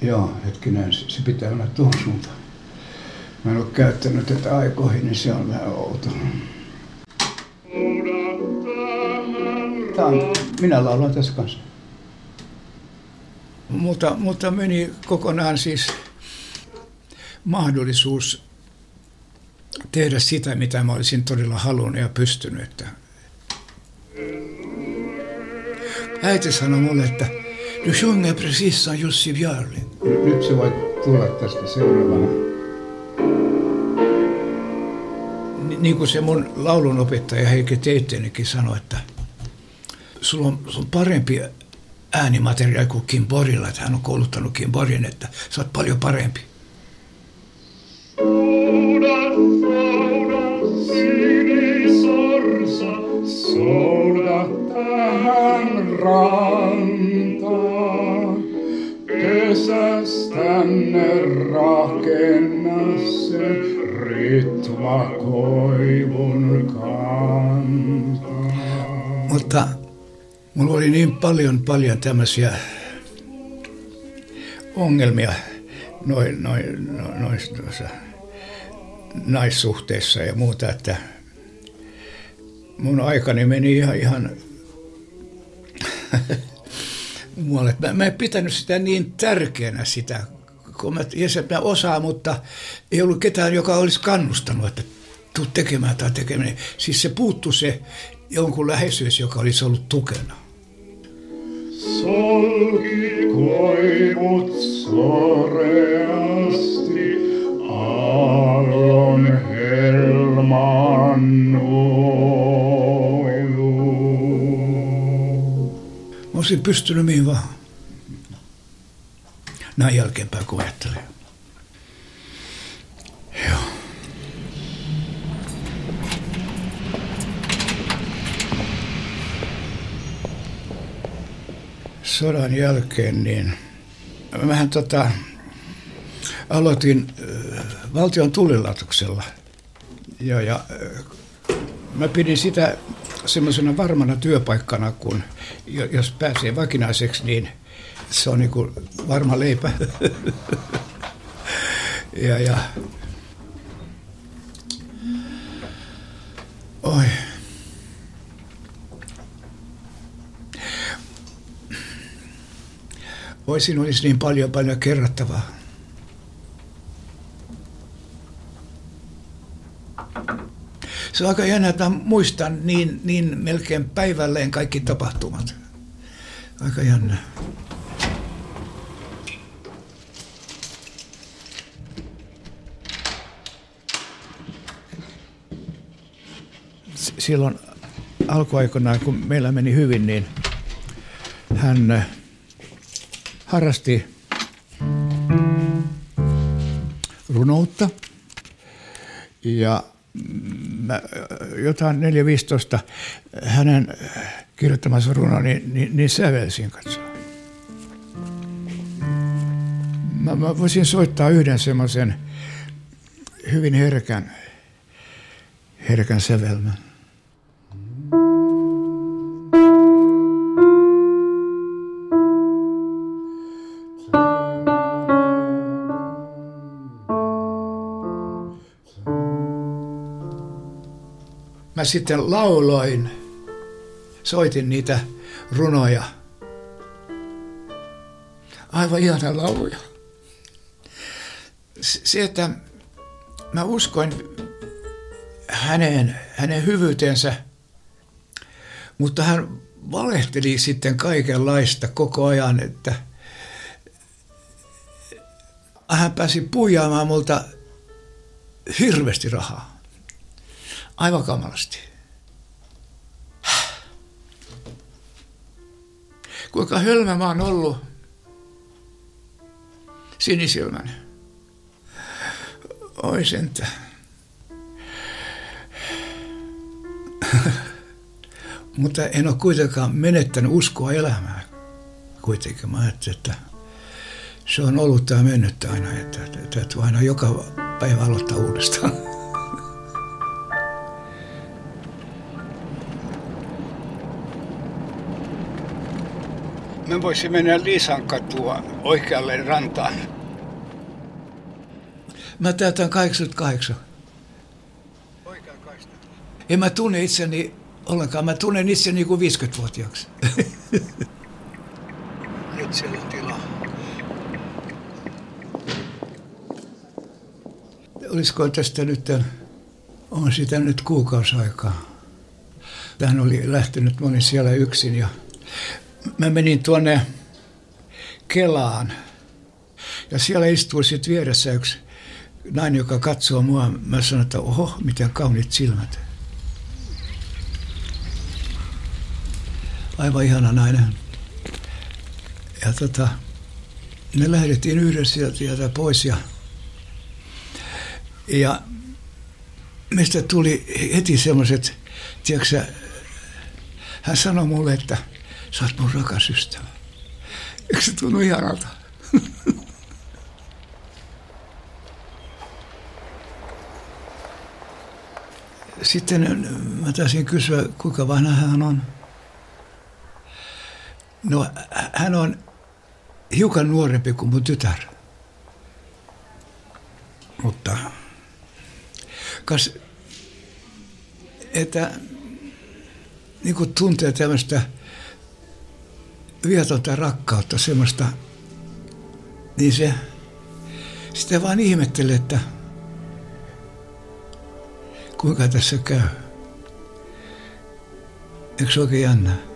Joo, hetkinen, se, pitää olla tuohon suuntaan. Mä en ole käyttänyt tätä aikoihin, niin se on vähän outo. On, minä laulan tässä kanssa. Mutta, mutta meni kokonaan siis mahdollisuus tehdä sitä, mitä mä olisin todella halunnut ja pystynyt. Äiti sanoi mulle, että du sjunger precis som Jussi Björling. Nyt se voi tulla tästä seuraavana. Niin kuin se mun laulunopettaja Heikki Teittenikin sanoi, että sulla on, sulla on parempi äänimateriaali kuin Kim Borilla, että hän on kouluttanut Kim Borin, että sä oot paljon parempi. Souda tähän rantaan, pesästänne rakenna sen ritva koivun kantaa. Mutta mulla oli niin paljon, paljon tämmöisiä ongelmia noin, noin, noin, noin naissuhteissa ja muuta, että mun aikani meni ihan, ihan muualle. Mä, mä en pitänyt sitä niin tärkeänä sitä, kun mä, mä osaan, mutta ei ollut ketään, joka olisi kannustanut, että tuu tekemään tai tekemään. Siis se puuttu se jonkun läheisyys, joka olisi ollut tukena. Solki koivut soreasti, aallon helman Mä olisin pystynyt mihin vaan. Näin jälkeenpäin kun ajattelin. Joo. Sodan jälkeen niin mähän tota, aloitin äh, valtion tulilaitoksella. Ja, ja äh, mä pidin sitä semmoisena varmana työpaikkana, kun jos pääsee vakinaiseksi, niin se on niin kuin varma leipä. ja, ja. Oi. Oi, siinä olisi niin paljon, paljon kerrottavaa. Se on aika jännä, että muistan niin, niin melkein päivälleen kaikki tapahtumat. Aika jännä. Silloin alkuaikoinaan, kun meillä meni hyvin, niin hän äh, harrasti runoutta ja mä, jotain 4-15 hänen kirjoittamansa runo, niin, niin, niin sävelsin katsoa. Mä, mä voisin soittaa yhden semmoisen hyvin herkän, herkän sävelmän. Mä sitten lauloin, soitin niitä runoja. Aivan ihana lauluja. Se, että mä uskoin hänen, hänen hyvyytensä, mutta hän valehteli sitten kaikenlaista koko ajan, että hän pääsi puijaamaan multa hirveästi rahaa. Aivan kamalasti. Kuinka hölmä mä oon ollut sinisilmän. Oi sentä. Mutta en ole kuitenkaan menettänyt uskoa elämään. Kuitenkin mä ajattelin, että se on ollut tämä mennyt aina, että, että, että aina joka päivä aloittaa uudestaan. Mä voisin mennä Liisan katua oikealle rantaan. Mä täytän 88. Oikea En mä tunne itseni ollenkaan. Mä tunnen itseni kuin 50-vuotiaaksi. Nyt siellä on tilaa. Olisiko tästä nyt, on sitä nyt kuukausi aikaa. Tähän oli lähtenyt moni siellä yksin ja mä menin tuonne Kelaan. Ja siellä istuu sitten vieressä yksi nainen, joka katsoo mua. Mä sanoin, että oho, miten kaunit silmät. Aivan ihana nainen. Ja tota, me lähdettiin yhdessä sieltä pois ja, ja meistä tuli heti semmoiset, tiedätkö hän sanoi mulle, että sä oot mun rakas ystävä. Eikö se tunnu ihanalta? Sitten mä taisin kysyä, kuinka vanha hän on. No, hän on hiukan nuorempi kuin mun tytär. Mutta kas, että niin kuin tuntee tämmöistä viatonta rakkautta, semmoista, niin se, sitä vaan ihmettelee, että kuinka tässä käy. Eikö se oikein jännää?